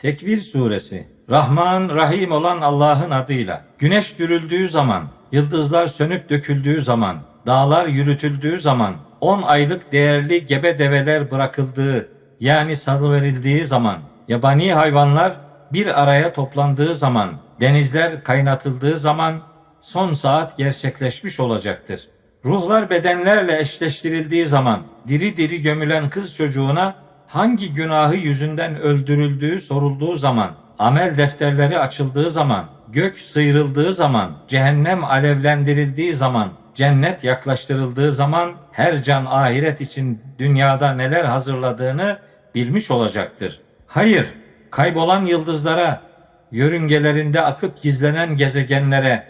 Tekvir suresi Rahman Rahim olan Allah'ın adıyla güneş dürüldüğü zaman, yıldızlar sönüp döküldüğü zaman, dağlar yürütüldüğü zaman, on aylık değerli gebe develer bırakıldığı yani salıverildiği zaman, yabani hayvanlar bir araya toplandığı zaman, denizler kaynatıldığı zaman son saat gerçekleşmiş olacaktır. Ruhlar bedenlerle eşleştirildiği zaman diri diri gömülen kız çocuğuna hangi günahı yüzünden öldürüldüğü sorulduğu zaman, amel defterleri açıldığı zaman, gök sıyrıldığı zaman, cehennem alevlendirildiği zaman, cennet yaklaştırıldığı zaman her can ahiret için dünyada neler hazırladığını bilmiş olacaktır. Hayır, kaybolan yıldızlara, yörüngelerinde akıp gizlenen gezegenlere,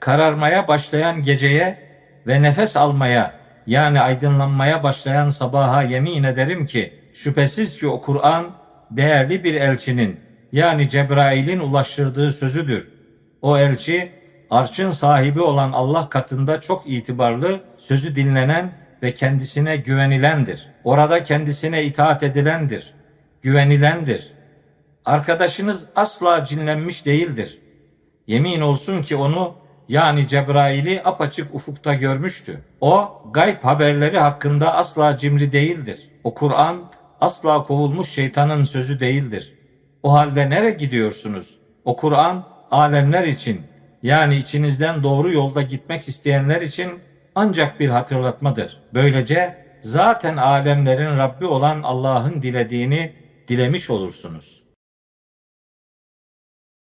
kararmaya başlayan geceye ve nefes almaya yani aydınlanmaya başlayan sabaha yemin ederim ki şüphesiz ki o Kur'an değerli bir elçinin yani Cebrail'in ulaştırdığı sözüdür. O elçi arşın sahibi olan Allah katında çok itibarlı, sözü dinlenen ve kendisine güvenilendir. Orada kendisine itaat edilendir, güvenilendir. Arkadaşınız asla cinlenmiş değildir. Yemin olsun ki onu yani Cebrail'i apaçık ufukta görmüştü. O gayb haberleri hakkında asla cimri değildir. O Kur'an asla kovulmuş şeytanın sözü değildir. O halde nereye gidiyorsunuz? O Kur'an alemler için yani içinizden doğru yolda gitmek isteyenler için ancak bir hatırlatmadır. Böylece zaten alemlerin Rabbi olan Allah'ın dilediğini dilemiş olursunuz.''